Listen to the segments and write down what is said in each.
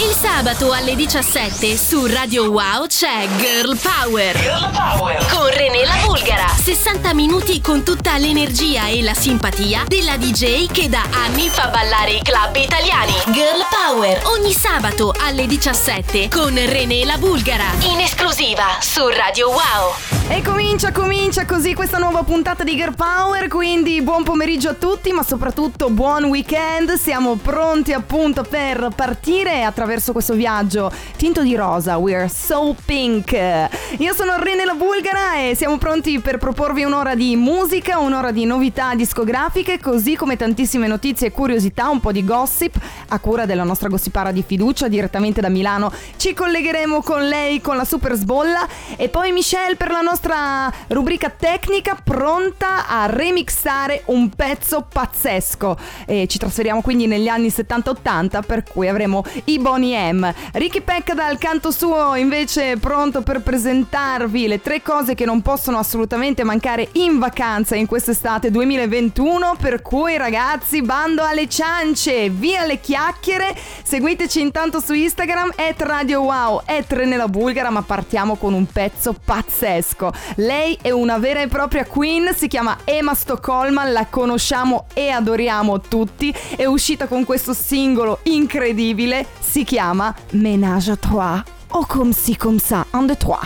Il sabato alle 17 su Radio Wow c'è Girl Power. Girl Power. Con René la Bulgara. 60 minuti con tutta l'energia e la simpatia della DJ che da anni fa ballare i club italiani. Girl Power. Ogni sabato alle 17 con René la Bulgara. In esclusiva su Radio Wow. E comincia, comincia così questa nuova puntata di Girl Power, quindi buon pomeriggio a tutti, ma soprattutto buon weekend. Siamo pronti appunto per partire attraverso questo viaggio tinto di rosa. We're so pink. Io sono Rene la Bulgara e siamo pronti per proporvi un'ora di musica, un'ora di novità discografiche, così come tantissime notizie e curiosità, un po' di gossip a cura della nostra gossipara di fiducia direttamente da Milano. Ci collegheremo con lei con la super sbolla e poi Michelle per la nostra rubrica tecnica pronta a remixare un pezzo pazzesco. E ci trasferiamo quindi negli anni 70-80 per cui avremo i Bonnie M. Ricky Peck dal canto suo invece pronto per presentarvi le tre cose che non possono assolutamente mancare in vacanza in quest'estate 2021 per cui ragazzi bando alle ciance, via le chiacchiere, seguiteci intanto su Instagram at Radio Wow, at Renella Bulgara ma partiamo con un pezzo pazzesco. Lei è una vera e propria queen, si chiama Emma Stoccolma, la conosciamo e adoriamo tutti. È uscita con questo singolo incredibile, si chiama Ménage à trois o comme si comme ça, un de trois.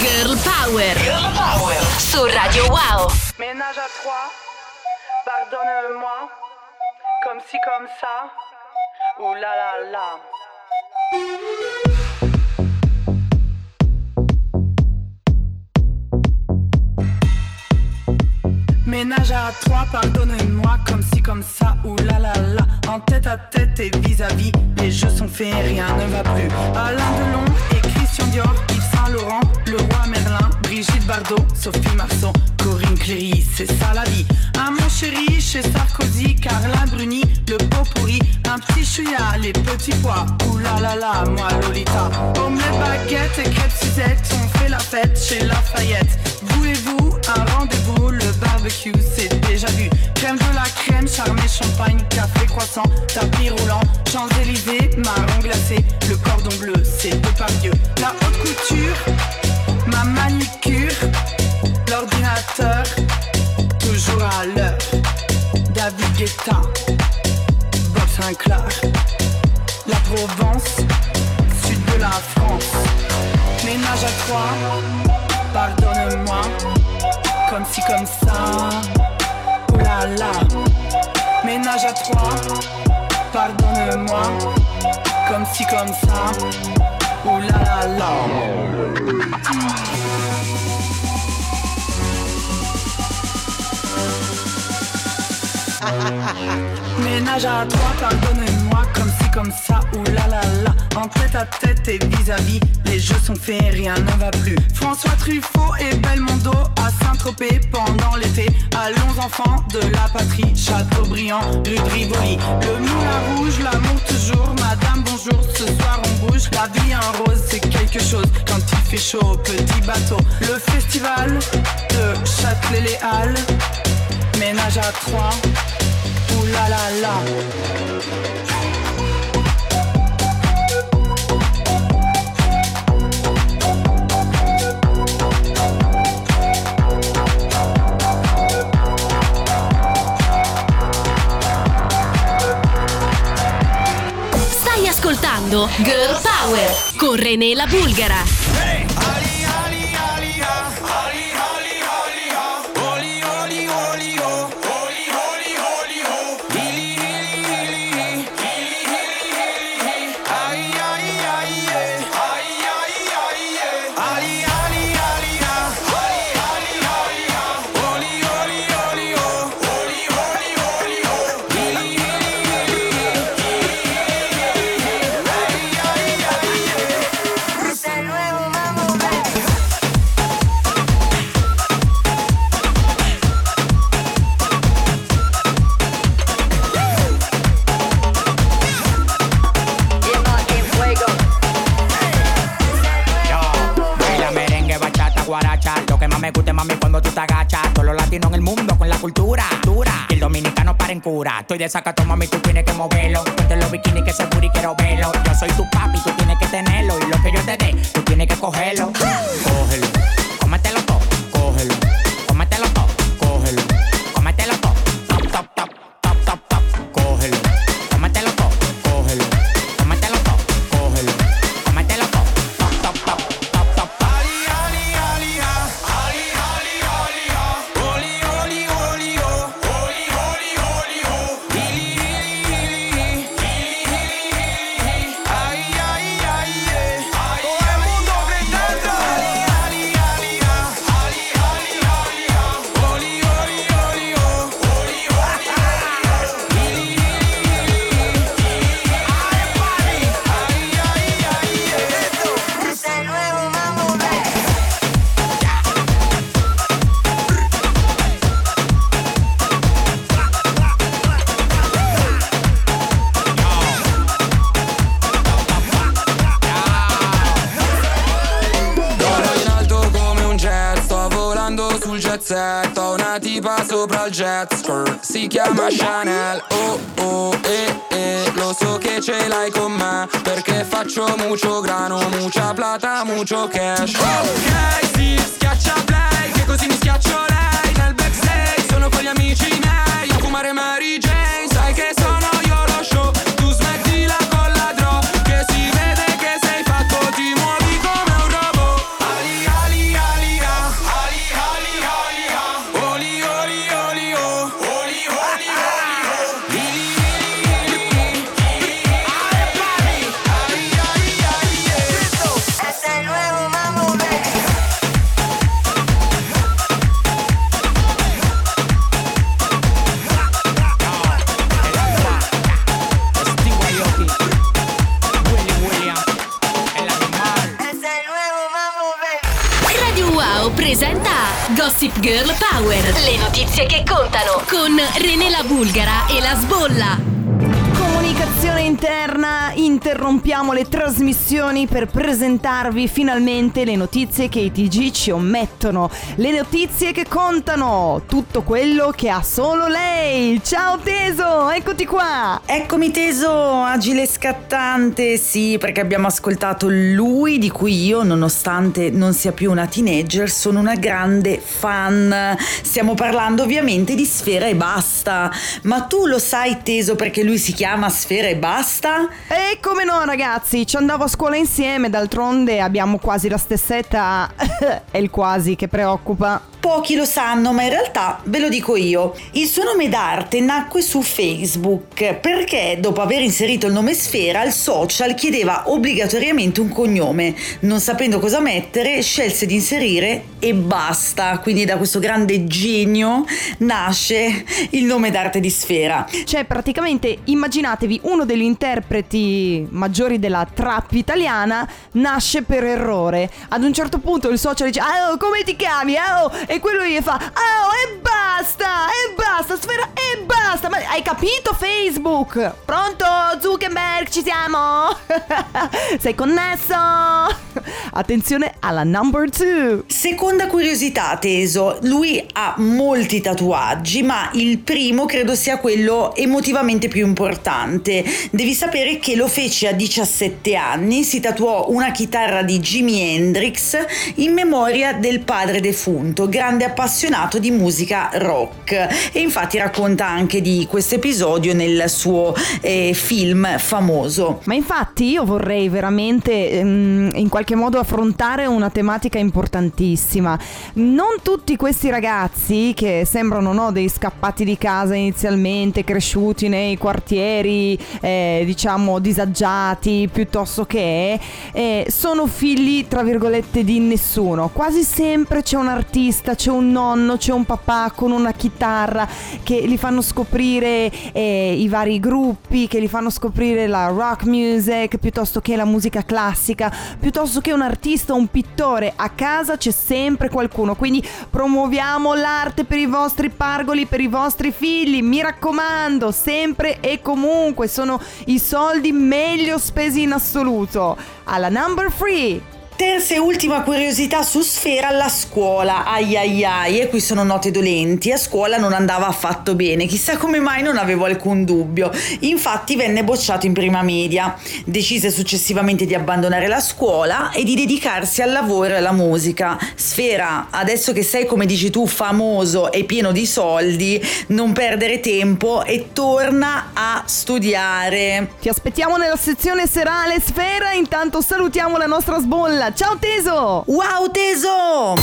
Girl Power. Girl Power. Su Radio Wow. Ménage à trois, pardonne-moi, comme si comme ça, ouh là là là. Ménage à trois, pardonne-moi, comme si comme ça, ou la la la. En tête à tête et vis-à-vis, les jeux sont faits, rien ne va plus. Alain Delon et Christian Dior, Yves Saint Laurent, le roi Merlin, Brigitte Bardot, Sophie Marceau, Corinne Cléry, c'est ça la vie. Un mon chéri chez Sarkozy, Carla Bruni, le pot pourri, un petit chouïa, les petits pois, ou la la moi Lolita. Omelette, baguette et crêpes Suzette, on fait la fête chez Lafayette. Vous et vous, un rendez-vous, le barbecue c'est déjà vu. Crème de la crème, charmé champagne, café croissant, tapis roulant, Champs-Élysées, marron glacé, le cordon bleu c'est par Dieu. La haute couture, ma manicure, l'ordinateur, toujours à l'heure. David Guetta, Bob Sinclair, la Provence, sud de la France. Ménage à trois, pardonne-moi, comme si comme ça, oh là là. Ménage à trois, pardonne-moi, comme si comme ça, oh là là là. Ménage à trois, pardonne-moi, comme si comme ça, ou la la la. En tête et vis-à-vis, les jeux sont faits, rien ne va plus. François Truffaut et Belmondo à Saint-Tropez pendant l'été. Allons enfants de la patrie, Châteaubriand, rue Rivoli. Le moulin rouge, l'amour toujours, madame bonjour, ce soir on bouge. La vie en rose, c'est quelque chose quand il fait chaud, petit bateau. Le festival de Châtelet-les-Halles, ménage à trois. Là ascoltando Girl Power con René Bulgara. Estoy de sacato, mami, tú tienes que moverlo. Ponte los bikinis que ese booty quiero verlo. Yo soy tu papi, tú tienes que tenerlo. Y lo que yo te dé, tú tienes que cogerlo. Sopra il jet si chiama Chanel. Oh oh eh eh, lo so che ce l'hai con me Perché faccio mucho grano, mucha plata, mucho cash. Ok, sì, schiaccia play, che così mi schiaccio lei. Nel backstage sono con gli amici miei A fumare Mary Jane, sai che sono io René la Bulgara e la Sbolla. Comunicazione interna, interrompiamo le trasmissioni per presentarvi finalmente le notizie che i TG ci omettono, le notizie che contano, tutto quello che ha solo lei. Ciao Teso, eccoti qua. Eccomi teso, agile scattante, sì, perché abbiamo ascoltato lui di cui io, nonostante non sia più una teenager, sono una grande fan. Stiamo parlando ovviamente di Sfera e Basta. Ma tu lo sai teso perché lui si chiama Sfera e Basta? E come no ragazzi, ci andavo a scuola insieme, d'altronde abbiamo quasi la stessa età. È il quasi che preoccupa. Pochi lo sanno, ma in realtà ve lo dico io. Il suo nome d'arte nacque su Facebook perché dopo aver inserito il nome Sfera, il social chiedeva obbligatoriamente un cognome. Non sapendo cosa mettere, scelse di inserire e basta. Quindi da questo grande genio nasce il nome d'arte di Sfera. Cioè, praticamente immaginatevi uno degli interpreti maggiori della trap italiana nasce per errore. Ad un certo punto il social dice: Oh, come ti chiami? Oh, e quello gli fa: Oh, e basta! E basta! Sfera, e basta! Ma hai capito, Facebook? Pronto, Zuckerberg, ci siamo? Sei connesso? Attenzione alla number two. Seconda curiosità, Teso, lui ha molti tatuaggi, ma il primo credo sia quello emotivamente più importante. Devi sapere che lo fece a 17 anni, si tatuò una chitarra di Jimi Hendrix in memoria del padre defunto, grande appassionato di musica rock. E infatti racconta anche di questo episodio nel suo eh, film famoso. Ma infatti io vorrei veramente ehm, in qualche modo affrontare una tematica importantissima. Non tutti questi ragazzi che sembrano no, dei scappati di casa inizialmente, cresciuti nei quartieri eh, diciamo disagiati piuttosto che eh, sono figli tra virgolette di nessuno. Quasi sempre c'è un artista, c'è un nonno, c'è un papà con una chitarra che li fanno scoprire eh, i vari gruppi, che li fanno scoprire la rock music piuttosto che la musica classica, piuttosto che un artista, un pittore. A casa c'è sempre qualcuno, quindi promuoviamo l'arte per i vostri pargoli, per i vostri figli. Mi raccomando, sempre e comunque sono i soldi meglio spesi in assoluto. Alla number free. Terza e ultima curiosità su Sfera, la scuola. Ai ai ai, e qui sono note dolenti. A scuola non andava affatto bene, chissà come mai non avevo alcun dubbio. Infatti venne bocciato in prima media. Decise successivamente di abbandonare la scuola e di dedicarsi al lavoro e alla musica. Sfera, adesso che sei come dici tu famoso e pieno di soldi, non perdere tempo e torna a studiare. Ti aspettiamo nella sezione serale Sfera, intanto salutiamo la nostra sbolla. Ciao Teso! Wow teso!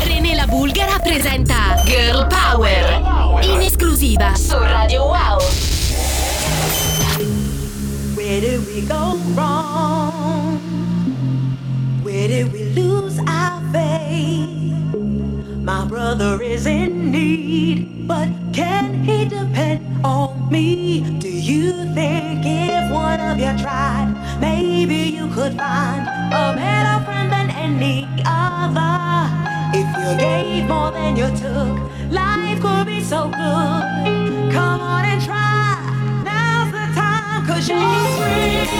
René la Bulgara presenta Girl Power in esclusiva su Radio Wow. Where did we go wrong? Where did we lose our faith? My brother is in need, but can he depend on me? Do you think if one of you tried, maybe you could find a better friend than any other? If you gave more than you took, life could be so good. Come on and try. Now's the time, cause you're free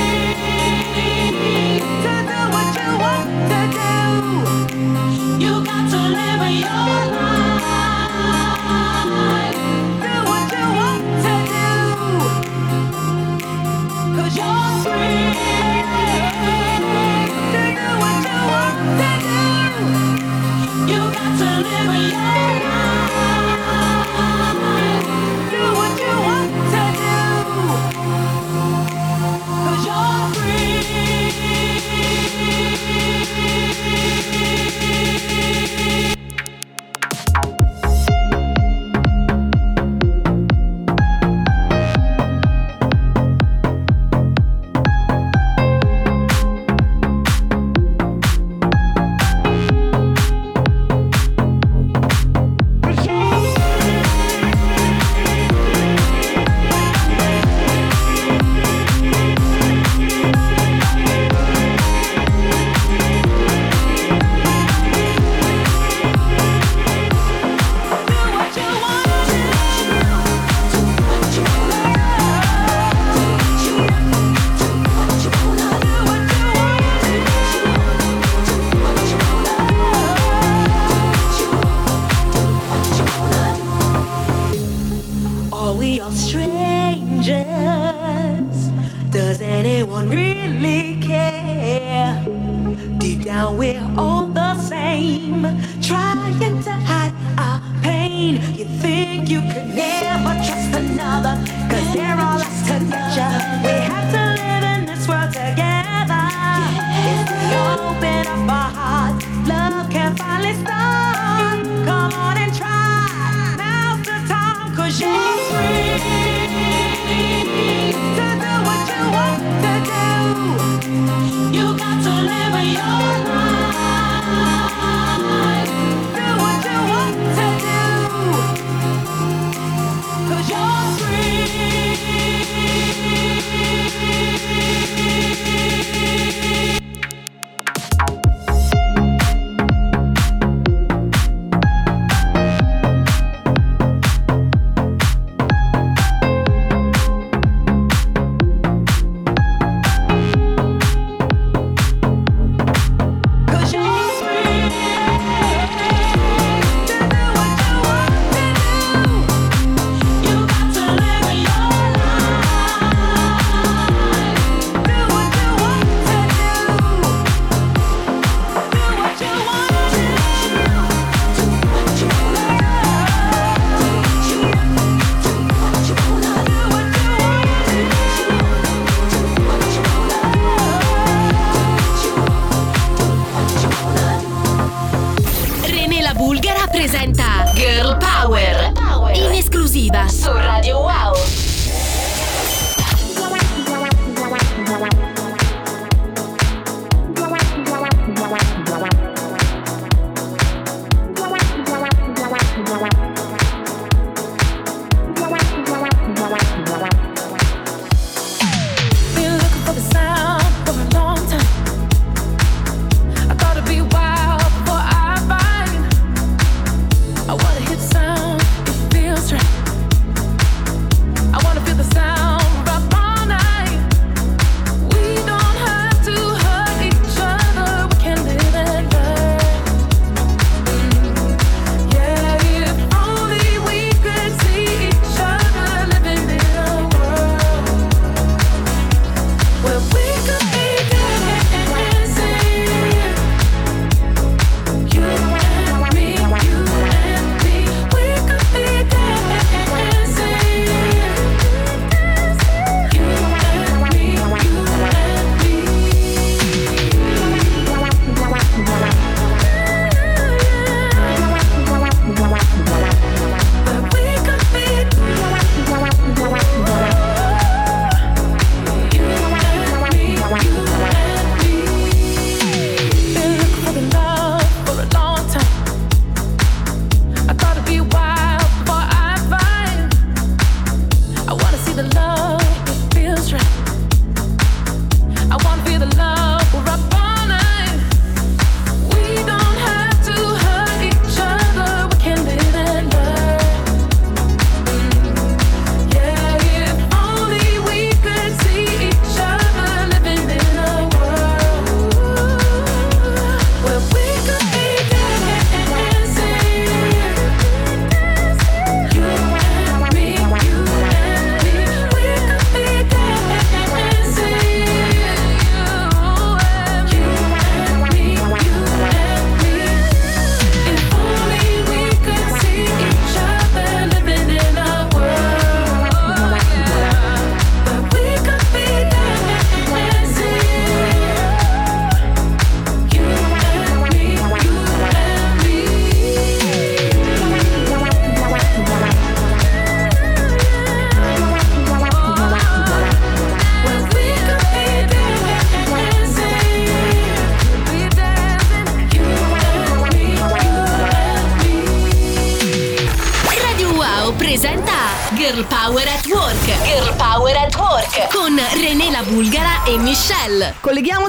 to do what you want to live your life.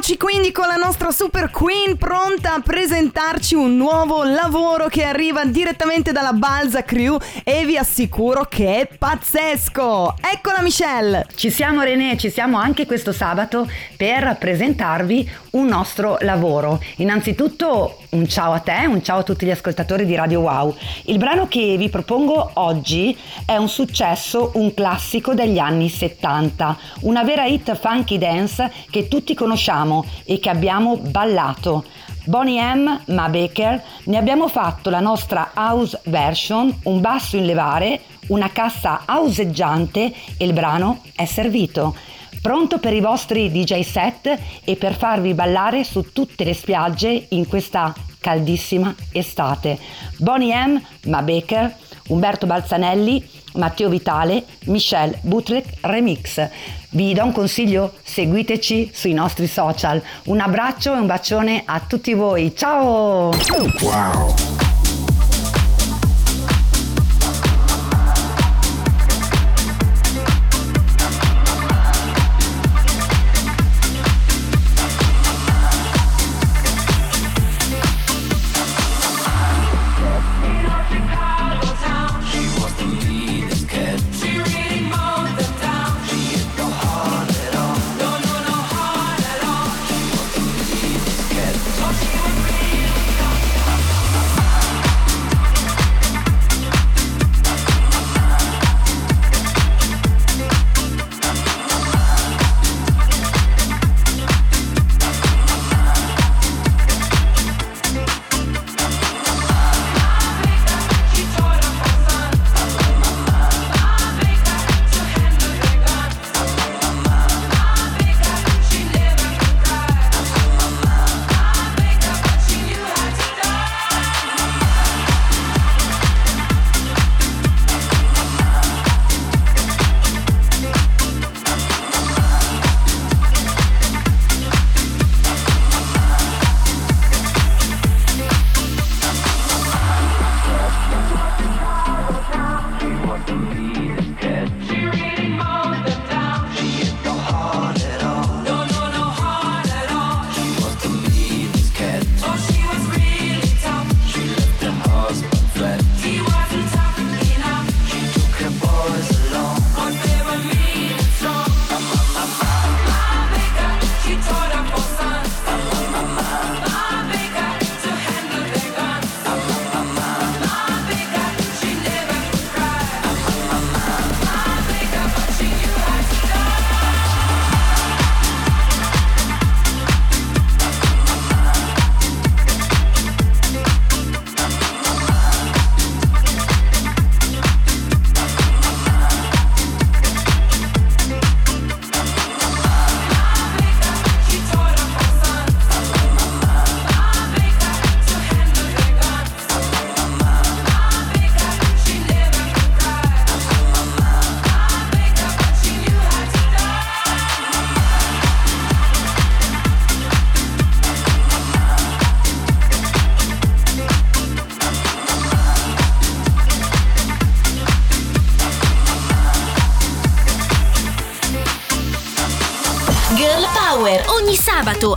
Colleghiamoci quindi con la nostra super direttamente dalla Balza Crew e vi assicuro che è pazzesco. Eccola Michelle. Ci siamo René, ci siamo anche questo sabato per presentarvi un nostro lavoro. Innanzitutto un ciao a te, un ciao a tutti gli ascoltatori di Radio Wow. Il brano che vi propongo oggi è un successo, un classico degli anni 70, una vera hit funky dance che tutti conosciamo e che abbiamo ballato. Bonnie M, Ma Baker, ne abbiamo fatto la nostra house version, un basso in levare, una cassa houseggiante e il brano è servito. Pronto per i vostri DJ set e per farvi ballare su tutte le spiagge in questa caldissima estate. Bonnie M, Ma Baker, Umberto Balzanelli, Matteo Vitale, Michelle Butlek Remix. Vi do un consiglio? Seguiteci sui nostri social. Un abbraccio e un bacione a tutti voi. Ciao! Girl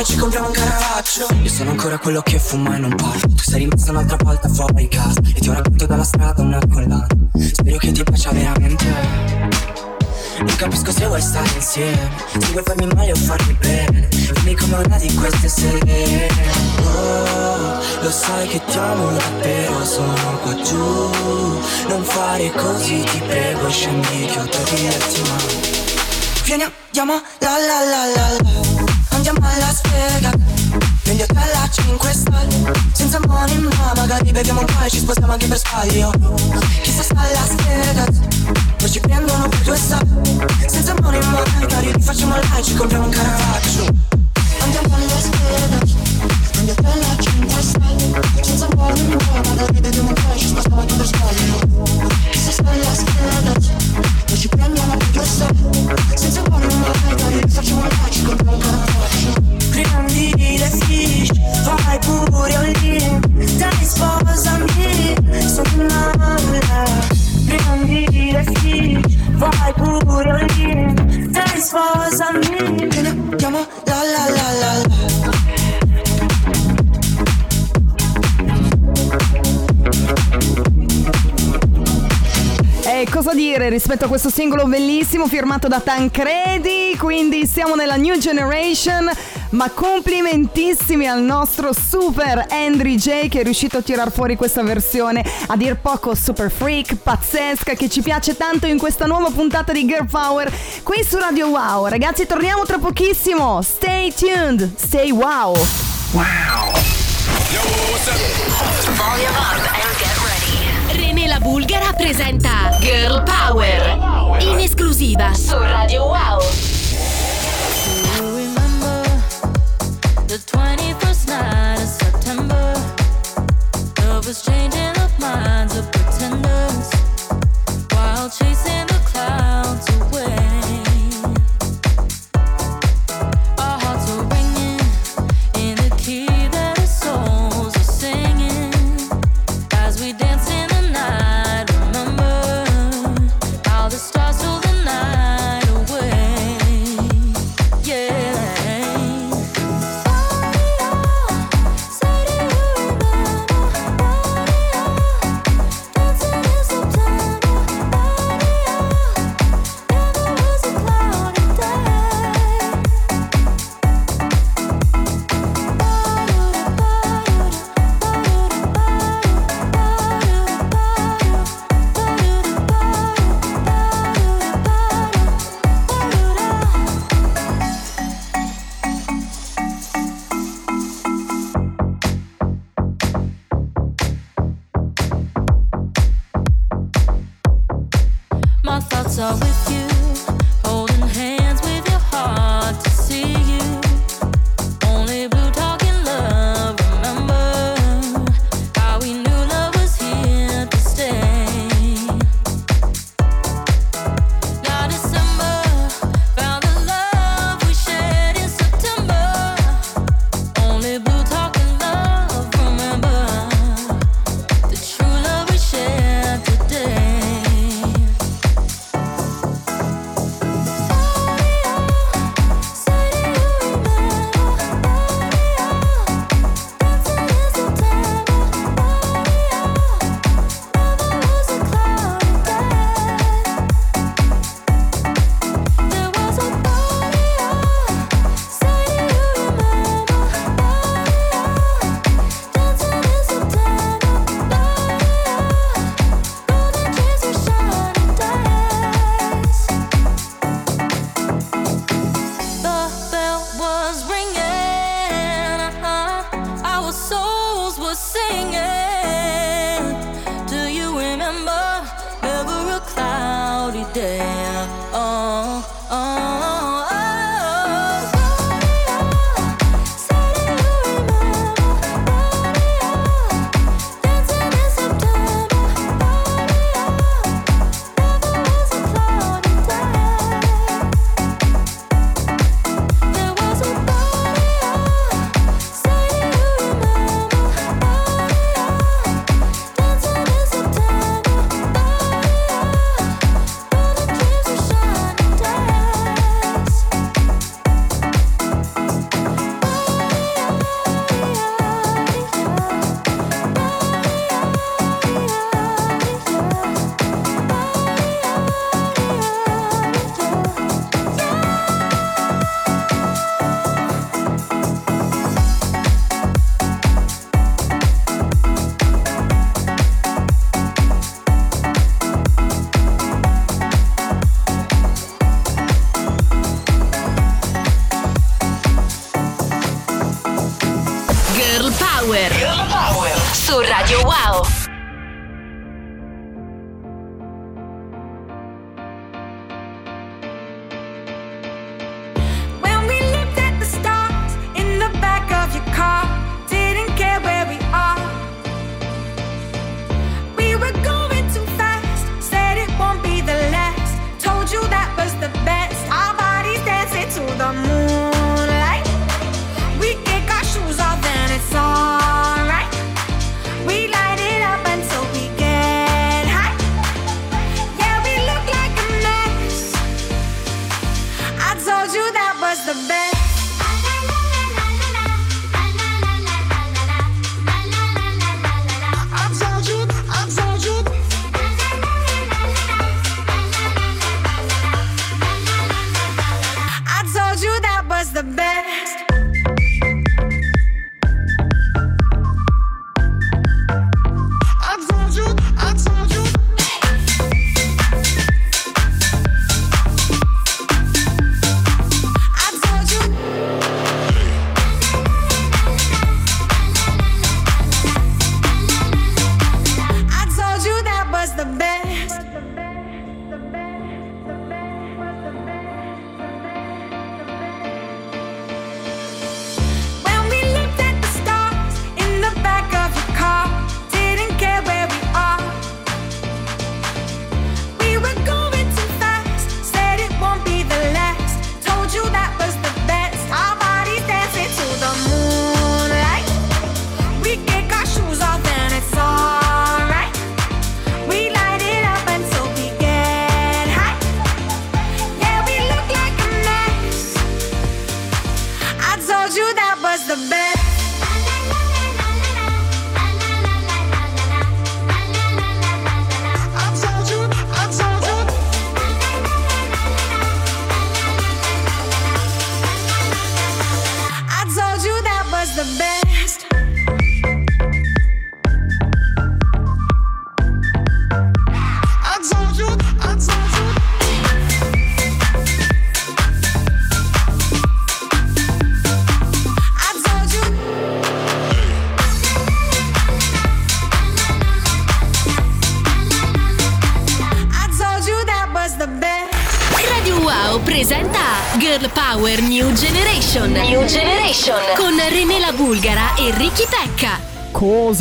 E ci compriamo un caravaggio Io sono ancora quello che fuma e non parlo Tu sei rimasta un'altra volta fuori casa E ti ho racconto dalla strada una collana. Spero che ti piaccia veramente. Non capisco se vuoi stare insieme. Se vuoi farmi male o farmi bene. Dimmi come una di queste sere. Oh, lo sai che ti amo davvero. Sono qua giù. Non fare così ti prego Scendi che ho da dirti Vieni andiamo la la la la la Andiamo a Las Vegas Negli hotel a 5 stelle Senza money ma magari beviamo un po' e ci spostiamo anche per sbaglio. Chissà sta a Las Vegas Poi ci prendono per due stelle Senza money ma magari li facciamo là e ci compriamo un Caravaggio Andiamo a Las Vegas Negli hotel a 5 stelle Senza money ma magari beviamo un po' ci spostiamo anche per sbaglio Chissà sta a Las Vegas Poi ci prendono per due stelle Senza money ma magari li facciamo là ci compriamo un Caravaggio Prendi le fish, vai pure in Dai sposami, Che ne andiamo la la la la la cosa dire rispetto a questo singolo bellissimo firmato da Tancredi? Quindi siamo nella New Generation, ma complimentissimi al nostro super Andrew J che è riuscito a tirar fuori questa versione a dir poco super freak, pazzesca, che ci piace tanto in questa nuova puntata di Girl Power qui su Radio Wow. Ragazzi, torniamo tra pochissimo. Stay tuned, stay wow. René la Bulgara presenta Girl Power in esclusiva su Radio Wow. The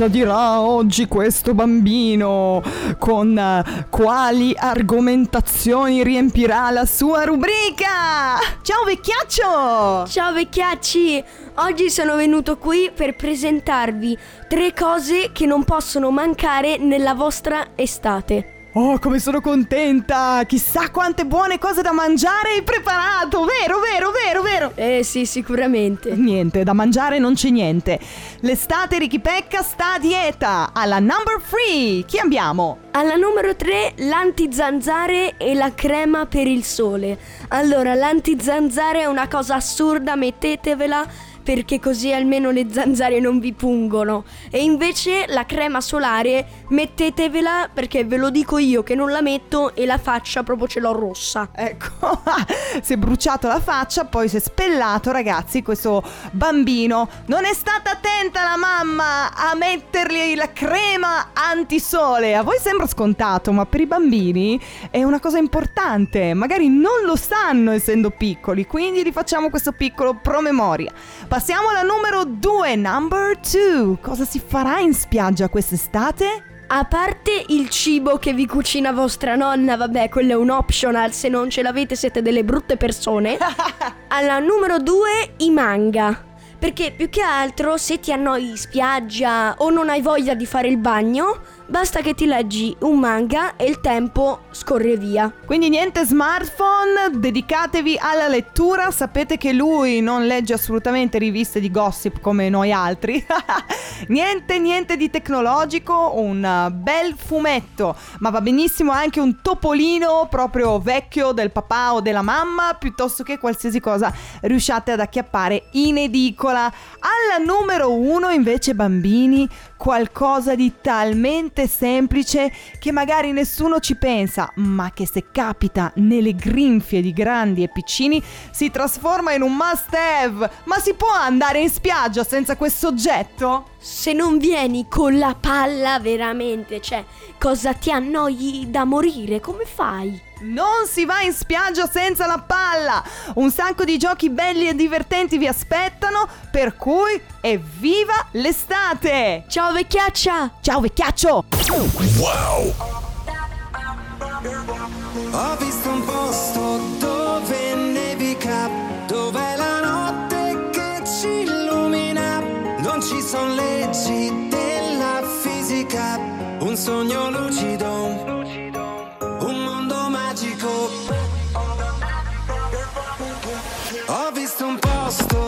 Cosa dirà oggi questo bambino? Con eh, quali argomentazioni riempirà la sua rubrica? Ciao vecchiaccio! Ciao vecchiacci! Oggi sono venuto qui per presentarvi tre cose che non possono mancare nella vostra estate. Oh, come sono contenta! Chissà quante buone cose da mangiare hai preparato! Vero, vero, vero, vero! Eh sì, sicuramente. Niente, da mangiare non c'è niente. L'estate Ricky Pecca sta a dieta. Alla number 3, chi abbiamo? Alla numero 3 l'antizanzare e la crema per il sole. Allora, l'antizanzare è una cosa assurda, mettetevela perché così almeno le zanzare non vi pungono. E invece la crema solare mettetevela perché ve lo dico io che non la metto e la faccia proprio ce l'ho rossa. Ecco, si è bruciato la faccia, poi si è spellato, ragazzi, questo bambino. Non è stata attenta la mamma a mettergli la crema antisole. A voi sembra scontato, ma per i bambini è una cosa importante. Magari non lo sanno essendo piccoli, quindi gli facciamo questo piccolo promemoria. Passiamo alla numero 2, number 2. Cosa si farà in spiaggia quest'estate? A parte il cibo che vi cucina vostra nonna, vabbè, quello è un optional, se non ce l'avete siete delle brutte persone. Alla numero 2 i manga. Perché più che altro se ti annoi in spiaggia o non hai voglia di fare il bagno, basta che ti leggi un manga e il tempo scorre via. Quindi niente smartphone, dedicatevi alla lettura. Sapete che lui non legge assolutamente riviste di gossip come noi altri. niente, niente di tecnologico, un bel fumetto. Ma va benissimo anche un topolino proprio vecchio del papà o della mamma, piuttosto che qualsiasi cosa riusciate ad acchiappare in edicola. Alla numero uno invece bambini, qualcosa di talmente semplice che magari nessuno ci pensa, ma che se capita nelle grinfie di grandi e piccini si trasforma in un must have. Ma si può andare in spiaggia senza questo oggetto? se non vieni con la palla veramente, cioè, cosa ti annoi da morire? Come fai? Non si va in spiaggia senza la palla! Un sacco di giochi belli e divertenti vi aspettano, per cui evviva l'estate! Ciao vecchiaccia! Ciao vecchiaccio! Wow! Ho visto un posto dove nevica non ci sono leggi della fisica, un sogno lucido, un mondo magico. Ho visto un posto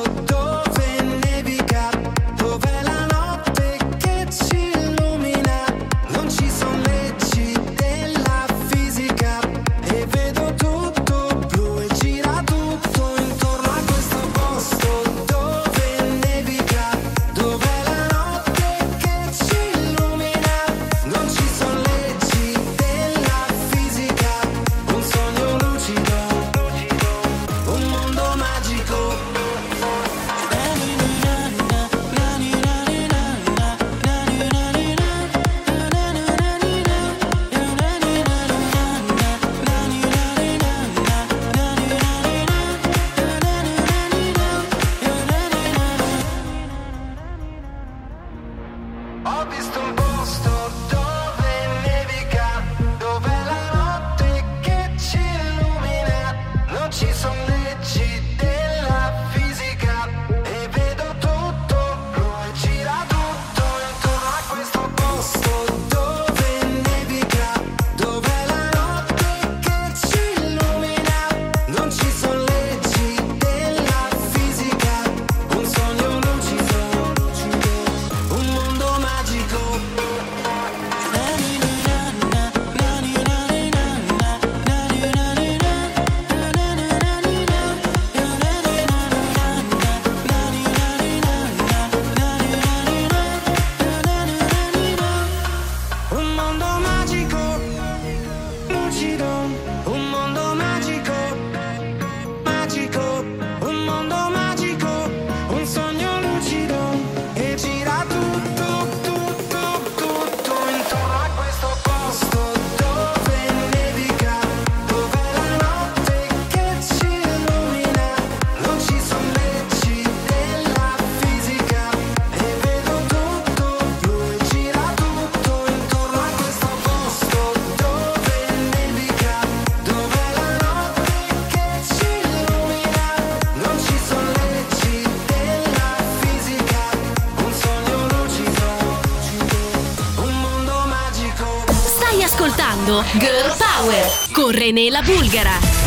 Irene Bulgara.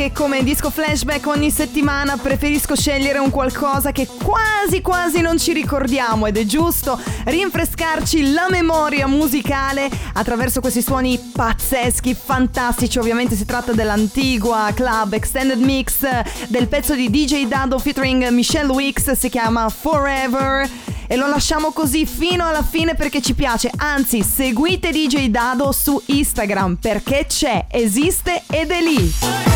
Che come disco flashback ogni settimana preferisco scegliere un qualcosa che quasi quasi non ci ricordiamo ed è giusto rinfrescarci la memoria musicale attraverso questi suoni pazzeschi, fantastici. Ovviamente si tratta dell'antigua club extended mix del pezzo di DJ Dado featuring Michelle Wicks, si chiama Forever. E lo lasciamo così fino alla fine perché ci piace. Anzi, seguite DJ Dado su Instagram perché c'è, esiste ed è lì.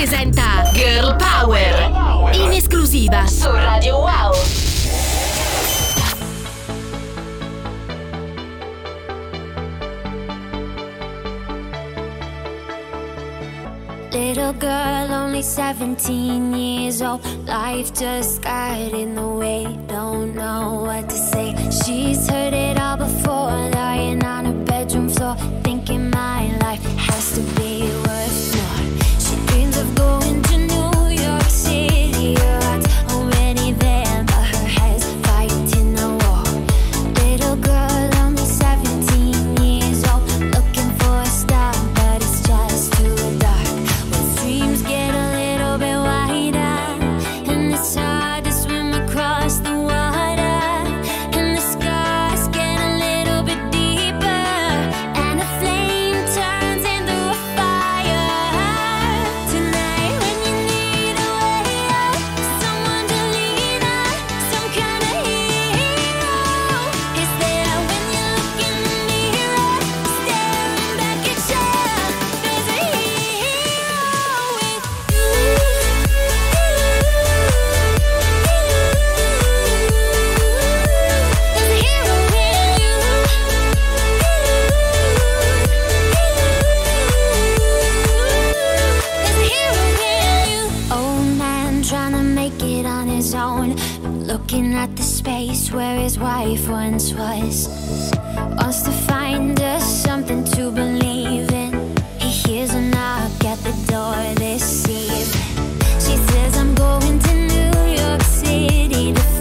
Presenta Girl Power in esclusiva su Radio Wow. Little girl, only 17 years old. Life just got in the way. Don't know what to say. She's heard it all before, lying on her bedroom floor, thinking my life has to be Looking at the space where his wife once was. Wants to find us something to believe in. He hears a knock at the door this evening. She says, I'm going to New York City to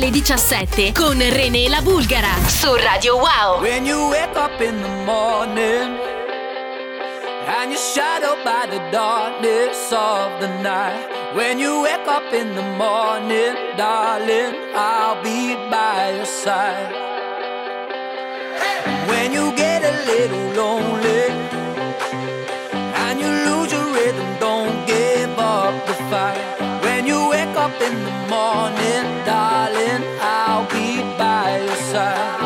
alle 17 con René la Bulgara su Radio Wow. When you wake up in the morning and you're shadowed by the darkness of the night. When you wake up in the morning, darling, I'll be by your side. When you get a little lonely side.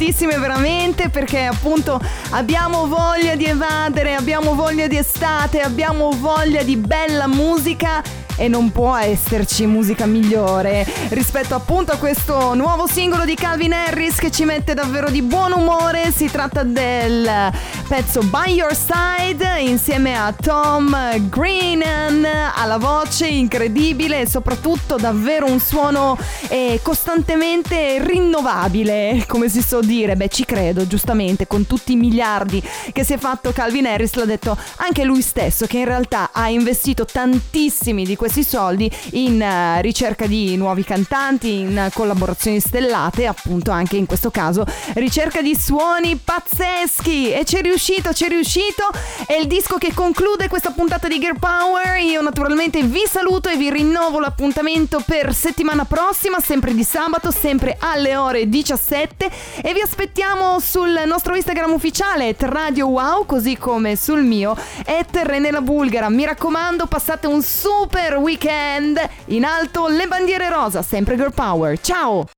Power? Tantissime veramente perché appunto abbiamo voglia di evadere, abbiamo voglia di estate, abbiamo voglia di bella musica e non può esserci musica migliore rispetto appunto a questo nuovo singolo di Calvin Harris che ci mette davvero di buon umore. Si tratta del pezzo By Your Side insieme a Tom Greenan alla voce incredibile e soprattutto davvero un suono eh, costantemente rinnovabile, come si so dire. Beh, ci credo, giustamente, con tutti i miliardi che si è fatto Calvin Harris, l'ha detto anche lui stesso che in realtà ha investito tantissimi di questi soldi in eh, ricerca di nuovi cantanti, in collaborazioni stellate, appunto anche in questo caso ricerca di suoni pazzeschi e c'è riuscito, c'è riuscito. È il disco che conclude questa puntata di Gear Power. Io naturalmente vi saluto e vi rinnovo l'appuntamento per settimana prossima, sempre di sabato, sempre alle ore 17 e vi aspettiamo sul nostro Instagram ufficiale Radio Wow, così come sul mio at Renela Bulgara. Mi raccomando, passate un super weekend in alto le bandiere rosa, sempre Girl Power. Ciao!